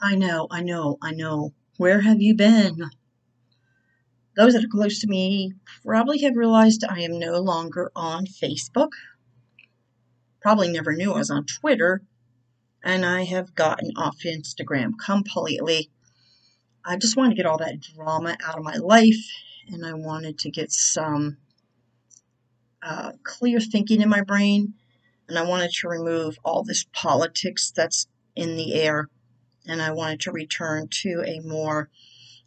I know, I know, I know. Where have you been? Those that are close to me probably have realized I am no longer on Facebook. Probably never knew I was on Twitter. And I have gotten off Instagram completely. I just wanted to get all that drama out of my life and I wanted to get some uh, clear thinking in my brain and I wanted to remove all this politics that's in the air and I wanted to return to a more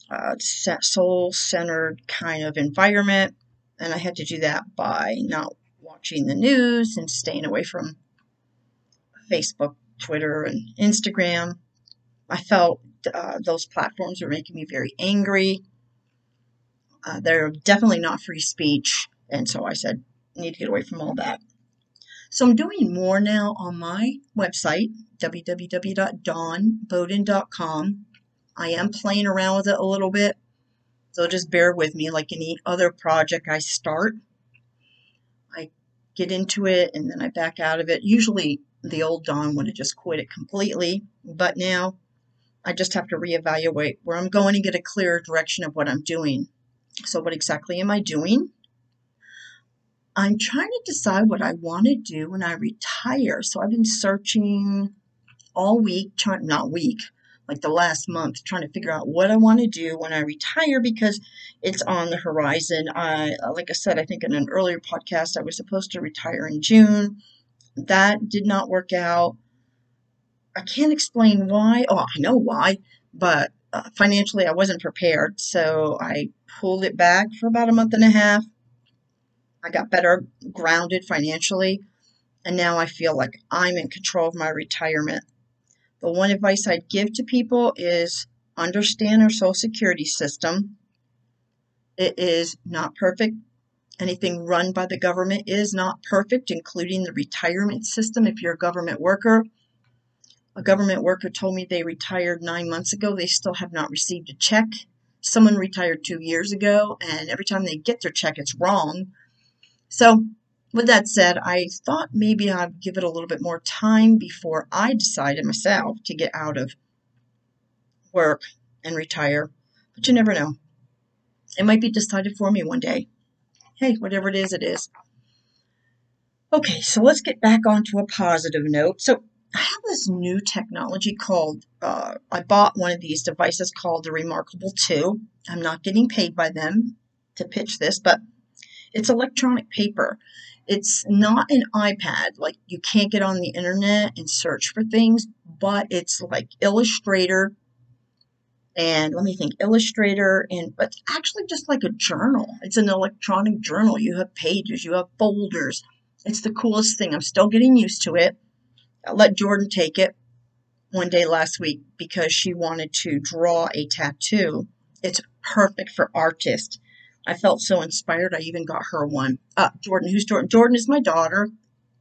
uh, soul centered kind of environment. And I had to do that by not watching the news and staying away from Facebook, Twitter, and Instagram. I felt uh, those platforms were making me very angry. Uh, they're definitely not free speech. And so I said, need to get away from all that. So I'm doing more now on my website, www.dawnbowden.com. I am playing around with it a little bit, so just bear with me. Like any other project I start, I get into it and then I back out of it. Usually the old Dawn would have just quit it completely, but now I just have to reevaluate where I'm going and get a clearer direction of what I'm doing. So, what exactly am I doing? I'm trying to decide what I want to do when I retire. So I've been searching all week, not week, like the last month, trying to figure out what I want to do when I retire because it's on the horizon. I, like I said, I think in an earlier podcast, I was supposed to retire in June. That did not work out. I can't explain why. Oh, I know why, but uh, financially, I wasn't prepared. So I pulled it back for about a month and a half I got better grounded financially, and now I feel like I'm in control of my retirement. The one advice I'd give to people is understand our Social Security system. It is not perfect. Anything run by the government is not perfect, including the retirement system if you're a government worker. A government worker told me they retired nine months ago. They still have not received a check. Someone retired two years ago, and every time they get their check, it's wrong. So, with that said, I thought maybe I'd give it a little bit more time before I decided myself to get out of work and retire. But you never know. It might be decided for me one day. Hey, whatever it is, it is. Okay, so let's get back onto a positive note. So, I have this new technology called, uh, I bought one of these devices called the Remarkable 2. I'm not getting paid by them to pitch this, but it's electronic paper. It's not an iPad. Like you can't get on the internet and search for things, but it's like Illustrator and let me think illustrator and but actually just like a journal. It's an electronic journal. You have pages you have folders. It's the coolest thing. I'm still getting used to it. I let jordan take it one day last week because she wanted to draw a tattoo. It's perfect for artists I felt so inspired. I even got her one. Uh, Jordan, who's Jordan? Jordan is my daughter.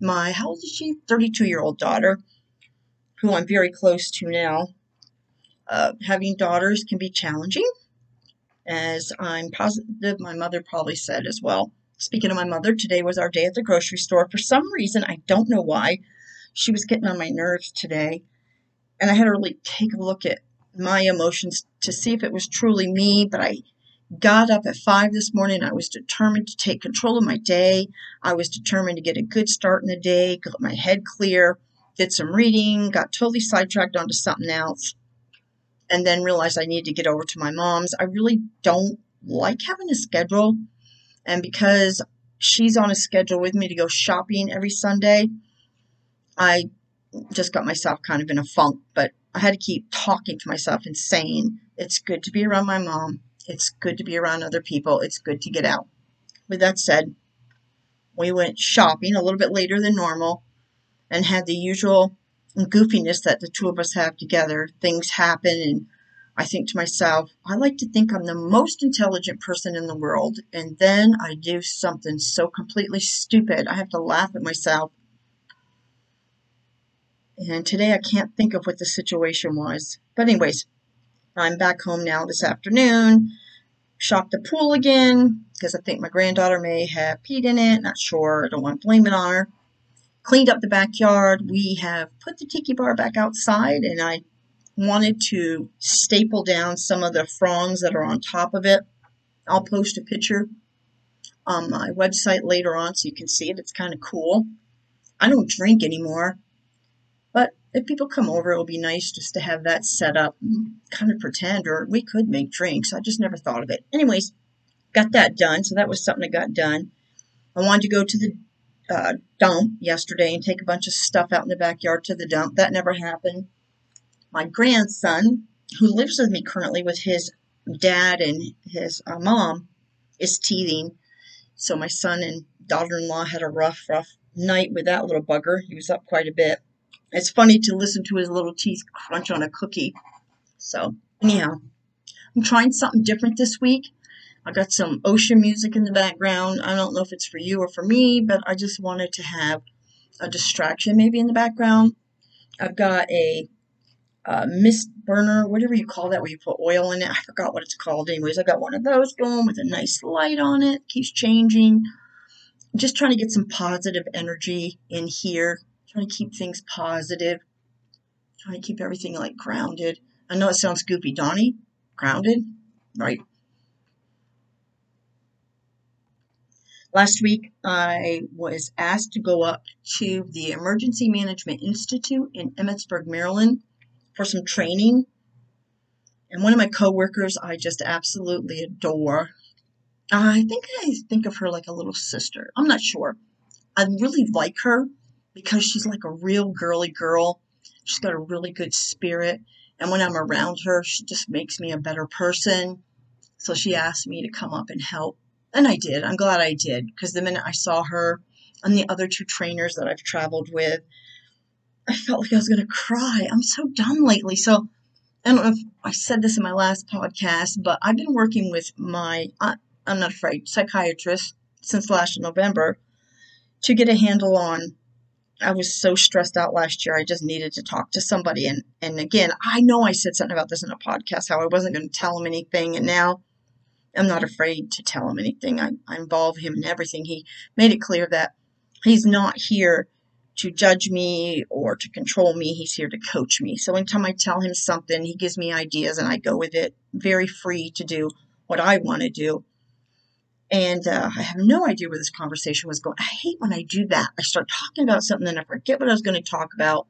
My, how old is she? 32 year old daughter, who I'm very close to now. Uh, having daughters can be challenging, as I'm positive my mother probably said as well. Speaking of my mother, today was our day at the grocery store. For some reason, I don't know why, she was getting on my nerves today. And I had to really take a look at my emotions to see if it was truly me, but I got up at five this morning. I was determined to take control of my day. I was determined to get a good start in the day, get my head clear, did some reading, got totally sidetracked onto something else, and then realized I needed to get over to my mom's. I really don't like having a schedule. And because she's on a schedule with me to go shopping every Sunday, I just got myself kind of in a funk. But I had to keep talking to myself and saying, it's good to be around my mom. It's good to be around other people. It's good to get out. With that said, we went shopping a little bit later than normal and had the usual goofiness that the two of us have together. Things happen, and I think to myself, I like to think I'm the most intelligent person in the world, and then I do something so completely stupid. I have to laugh at myself. And today I can't think of what the situation was. But, anyways, I'm back home now this afternoon. Shocked the pool again because I think my granddaughter may have peed in it. Not sure. I don't want to blame it on her. Cleaned up the backyard. We have put the tiki bar back outside and I wanted to staple down some of the fronds that are on top of it. I'll post a picture on my website later on so you can see it. It's kind of cool. I don't drink anymore, but if people come over, it will be nice just to have that set up, kind of pretend, or we could make drinks. I just never thought of it. Anyways, got that done, so that was something that got done. I wanted to go to the uh, dump yesterday and take a bunch of stuff out in the backyard to the dump. That never happened. My grandson, who lives with me currently with his dad and his uh, mom, is teething. So my son and daughter-in-law had a rough, rough night with that little bugger. He was up quite a bit. It's funny to listen to his little teeth crunch on a cookie. So anyhow, I'm trying something different this week. I got some ocean music in the background. I don't know if it's for you or for me, but I just wanted to have a distraction maybe in the background. I've got a mist burner, whatever you call that, where you put oil in it. I forgot what it's called. Anyways, I got one of those going with a nice light on it. Keeps changing. Just trying to get some positive energy in here. Trying to keep things positive. Trying to keep everything like grounded. I know it sounds goofy. Donnie, grounded? Right. Last week, I was asked to go up to the Emergency Management Institute in Emmitsburg, Maryland for some training. And one of my coworkers I just absolutely adore. I think I think of her like a little sister. I'm not sure. I really like her because she's like a real girly girl. She's got a really good spirit. And when I'm around her, she just makes me a better person. So she asked me to come up and help. And I did. I'm glad I did because the minute I saw her and the other two trainers that I've traveled with, I felt like I was going to cry. I'm so dumb lately. So I don't know if I said this in my last podcast, but I've been working with my, I'm not afraid, psychiatrist since last November to get a handle on. I was so stressed out last year. I just needed to talk to somebody. And, and again, I know I said something about this in a podcast, how I wasn't going to tell him anything. And now I'm not afraid to tell him anything. I, I involve him in everything. He made it clear that he's not here to judge me or to control me. He's here to coach me. So anytime I tell him something, he gives me ideas and I go with it, very free to do what I want to do. And uh, I have no idea where this conversation was going. I hate when I do that. I start talking about something and I forget what I was going to talk about.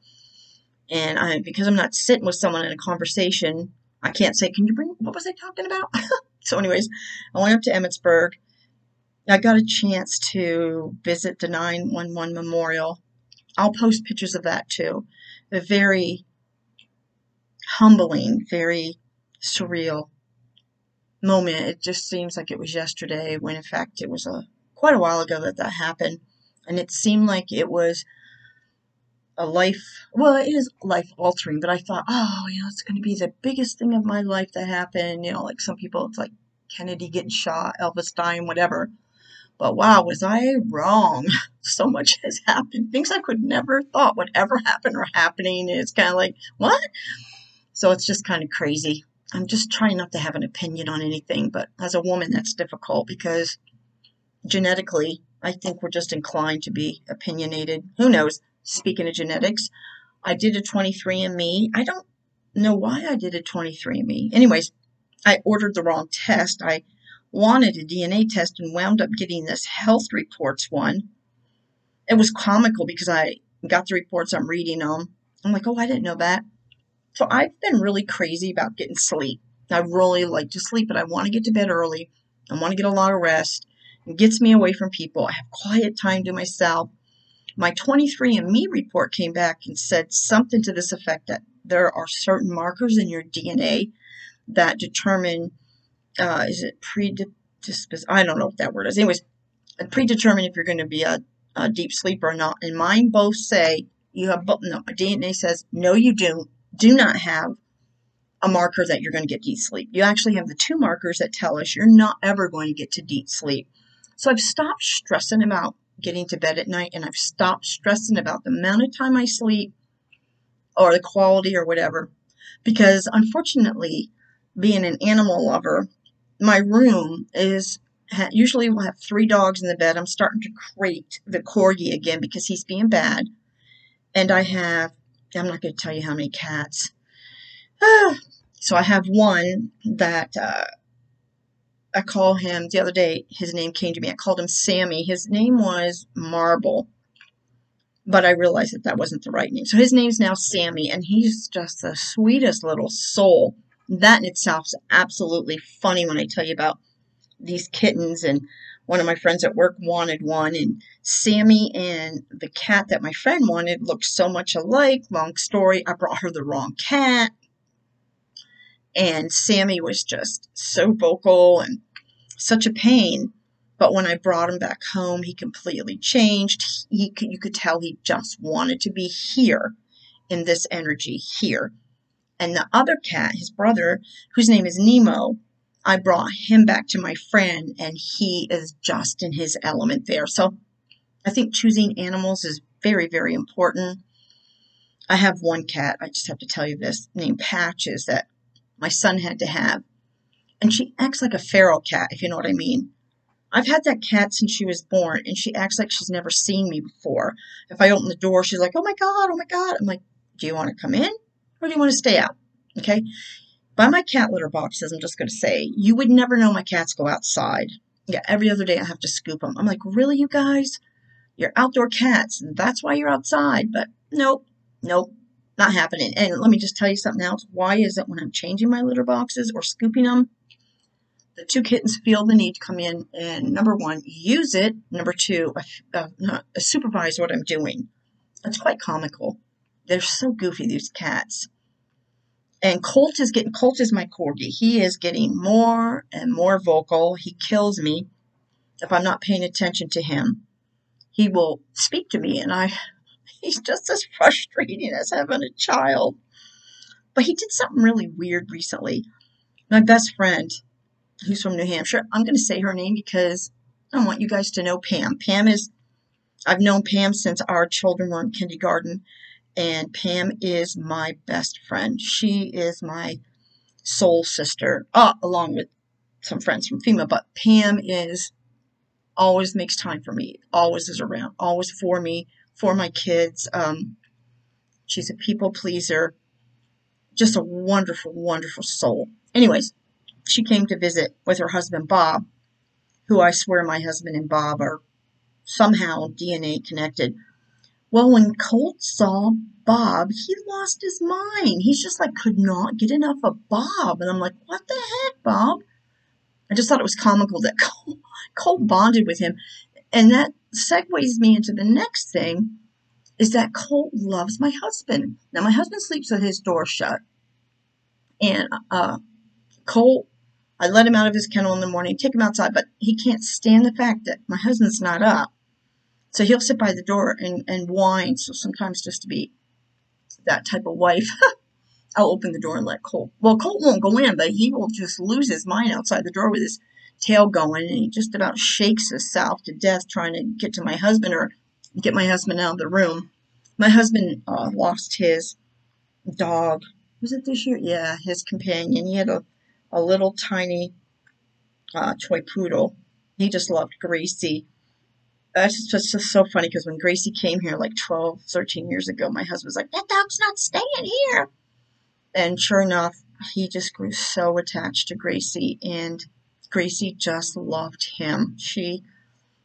And I, because I'm not sitting with someone in a conversation, I can't say, "Can you bring? What was I talking about?" so, anyways, I went up to Emmitsburg. I got a chance to visit the 911 memorial I'll post pictures of that too. A very humbling, very surreal moment. It just seems like it was yesterday when in fact it was a quite a while ago that that happened. And it seemed like it was a life, well, it is life altering, but I thought, oh, you know, it's going to be the biggest thing of my life that happened. You know, like some people, it's like Kennedy getting shot, Elvis dying, whatever. But wow, was I wrong? So much has happened. Things I could never thought would ever happen are happening. It's kind of like, what? So it's just kind of crazy. I'm just trying not to have an opinion on anything, but as a woman, that's difficult because genetically, I think we're just inclined to be opinionated. Who knows? Speaking of genetics, I did a 23andMe. I don't know why I did a 23andMe. Anyways, I ordered the wrong test. I wanted a DNA test and wound up getting this health reports one. It was comical because I got the reports, I'm reading them. I'm like, oh, I didn't know that. So I've been really crazy about getting sleep. I really like to sleep, but I want to get to bed early. I want to get a lot of rest. It gets me away from people. I have quiet time to myself. My 23andMe report came back and said something to this effect that there are certain markers in your DNA that determine uh, is it predisposed? I don't know what that word is. Anyways, predetermine if you're going to be a, a, deep sleeper or not. And mine both say you have. No, my DNA says no, you do do not have a marker that you're going to get deep sleep. You actually have the two markers that tell us you're not ever going to get to deep sleep. So I've stopped stressing about getting to bed at night, and I've stopped stressing about the amount of time I sleep or the quality or whatever. Because unfortunately, being an animal lover, my room is usually we'll have three dogs in the bed. I'm starting to crate the corgi again because he's being bad. And I have, I'm not going to tell you how many cats. So I have one that uh, I call him the other day. His name came to me. I called him Sammy. His name was Marble, but I realized that that wasn't the right name. So his name's now Sammy, and he's just the sweetest little soul. That in itself is absolutely funny when I tell you about these kittens and one of my friends at work wanted one and Sammy and the cat that my friend wanted looked so much alike. Long story, I brought her the wrong cat. And Sammy was just so vocal and such a pain. But when I brought him back home, he completely changed. He, you could tell he just wanted to be here in this energy here. And the other cat, his brother, whose name is Nemo, I brought him back to my friend, and he is just in his element there. So I think choosing animals is very, very important. I have one cat, I just have to tell you this, named Patches, that my son had to have. And she acts like a feral cat, if you know what I mean. I've had that cat since she was born, and she acts like she's never seen me before. If I open the door, she's like, oh my God, oh my God. I'm like, do you want to come in or do you want to stay out? Okay. By my cat litter boxes, I'm just going to say, you would never know my cats go outside. Yeah, every other day I have to scoop them. I'm like, really, you guys? You're outdoor cats, and that's why you're outside. But nope, nope, not happening. And let me just tell you something else. Why is it when I'm changing my litter boxes or scooping them, the two kittens feel the need to come in and number one, use it. Number two, uh, uh, supervise what I'm doing. It's quite comical. They're so goofy, these cats. And Colt is getting, Colt is my corgi. He is getting more and more vocal. He kills me if I'm not paying attention to him. He will speak to me, and I, he's just as frustrating as having a child. But he did something really weird recently. My best friend, who's from New Hampshire, I'm going to say her name because I want you guys to know Pam. Pam is, I've known Pam since our children were in kindergarten and Pam is my best friend. She is my soul sister, uh, along with some friends from FEMA, but Pam is always makes time for me, always is around, always for me, for my kids. Um, she's a people pleaser, just a wonderful, wonderful soul. Anyways, she came to visit with her husband Bob, who I swear my husband and Bob are somehow DNA connected. Well, when Colt saw Bob, he lost his mind. He's just like could not get enough of Bob. And I'm like, what the heck, Bob? I just thought it was comical that Colt, Colt bonded with him. And that segues me into the next thing is that Colt loves my husband. Now, my husband sleeps with his door shut. And uh, Colt, I let him out of his kennel in the morning, take him outside, but he can't stand the fact that my husband's not up. So he'll sit by the door and, and whine. So sometimes just to be that type of wife, I'll open the door and let Colt. Well, Colt won't go in, but he will just lose his mind outside the door with his tail going, and he just about shakes himself to death trying to get to my husband or get my husband out of the room. My husband uh, lost his dog. Was it this year? Yeah, his companion. He had a, a little tiny uh, toy poodle. He just loved Gracie that's just, just so funny because when Gracie came here like 12, 13 years ago, my husband was like, that dog's not staying here. And sure enough, he just grew so attached to Gracie, and Gracie just loved him. She,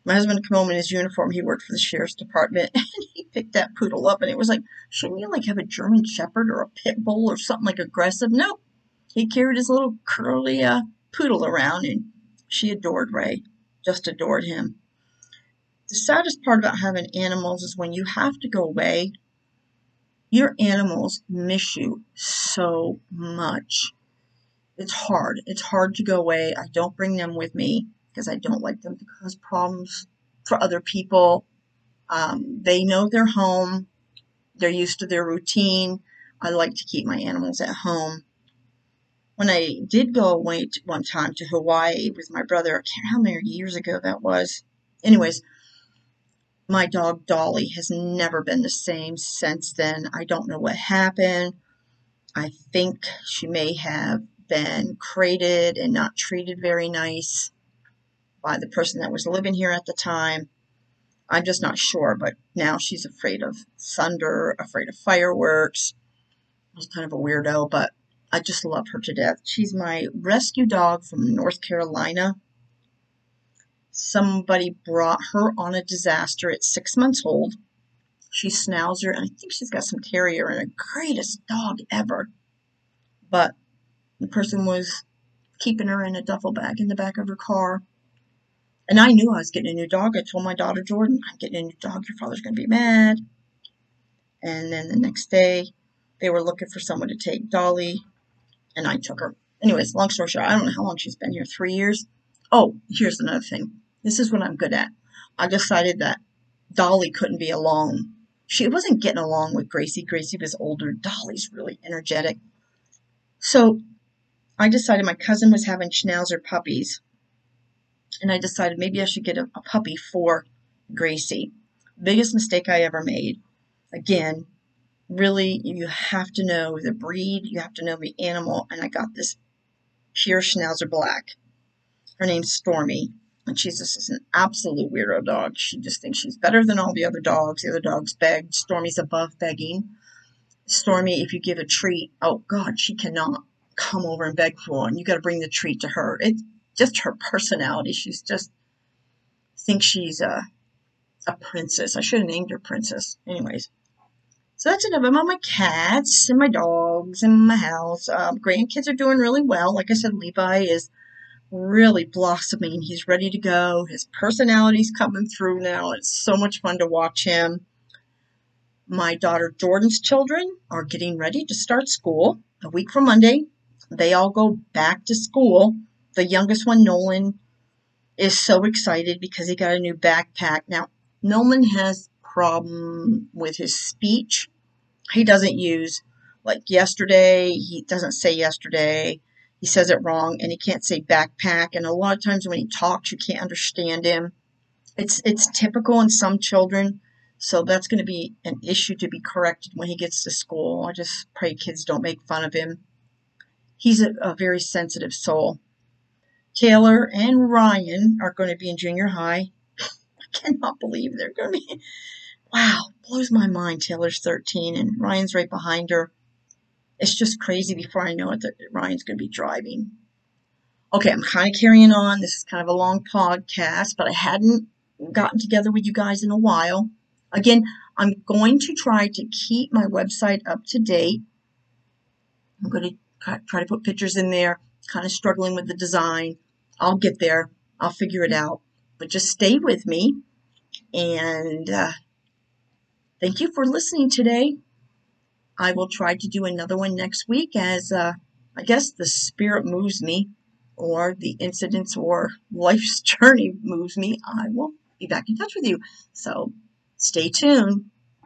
my husband come home in his uniform. He worked for the sheriff's department, and he picked that poodle up, and it was like, shouldn't you like have a German Shepherd or a pit bull or something like aggressive? Nope. He carried his little curly uh, poodle around, and she adored Ray, just adored him. The saddest part about having animals is when you have to go away, your animals miss you so much. It's hard. It's hard to go away. I don't bring them with me because I don't like them to cause problems for other people. Um, they know their home. They're used to their routine. I like to keep my animals at home. When I did go away one time to Hawaii with my brother, I can't remember how many years ago that was. Anyways, my dog Dolly has never been the same since then. I don't know what happened. I think she may have been crated and not treated very nice by the person that was living here at the time. I'm just not sure, but now she's afraid of thunder, afraid of fireworks. She's kind of a weirdo, but I just love her to death. She's my rescue dog from North Carolina. Somebody brought her on a disaster at six months old. She's Schnauzer, and I think she's got some terrier and the greatest dog ever. But the person was keeping her in a duffel bag in the back of her car. And I knew I was getting a new dog. I told my daughter Jordan, I'm getting a new dog. Your father's going to be mad. And then the next day, they were looking for someone to take Dolly, and I took her. Anyways, long story short, I don't know how long she's been here. Three years. Oh, here's another thing. This is what I'm good at. I decided that Dolly couldn't be alone. She wasn't getting along with Gracie. Gracie was older. Dolly's really energetic. So I decided my cousin was having Schnauzer puppies. And I decided maybe I should get a, a puppy for Gracie. Biggest mistake I ever made. Again, really, you have to know the breed, you have to know the animal. And I got this pure Schnauzer Black. Her name's Stormy. And she's just an absolute weirdo dog. She just thinks she's better than all the other dogs. The other dogs begged. Stormy's above begging. Stormy, if you give a treat, oh God, she cannot come over and beg for one. You got to bring the treat to her. It's just her personality. She's just thinks she's a a princess. I should have named her princess. Anyways, so that's enough about my cats and my dogs and my house. Um, grandkids are doing really well. Like I said, Levi is really blossoming. He's ready to go. His personality's coming through now. It's so much fun to watch him. My daughter Jordan's children are getting ready to start school a week from Monday. They all go back to school. The youngest one, Nolan, is so excited because he got a new backpack. Now, Nolan has problem with his speech. He doesn't use like yesterday, he doesn't say yesterday he says it wrong and he can't say backpack. And a lot of times when he talks you can't understand him. It's it's typical in some children. So that's going to be an issue to be corrected when he gets to school. I just pray kids don't make fun of him. He's a, a very sensitive soul. Taylor and ryan are going to be in junior high. I cannot believe they're going to be. Wow blows my mind. Taylor's 13 and ryan's right behind her it's just crazy before I know it that Ryan's going to be driving. Okay, I'm kind of carrying on. This is kind of a long podcast, but I hadn't gotten together with you guys in a while. Again, I'm going to try to keep my website up to date. I'm going to try to put pictures in there, kind of struggling with the design. I'll get there. I'll figure it out. But just stay with me. And uh, thank you for listening today. I will try to do another one next week as uh, I guess the spirit moves me or the incidents or life's journey moves me. I will be back in touch with you. So stay tuned.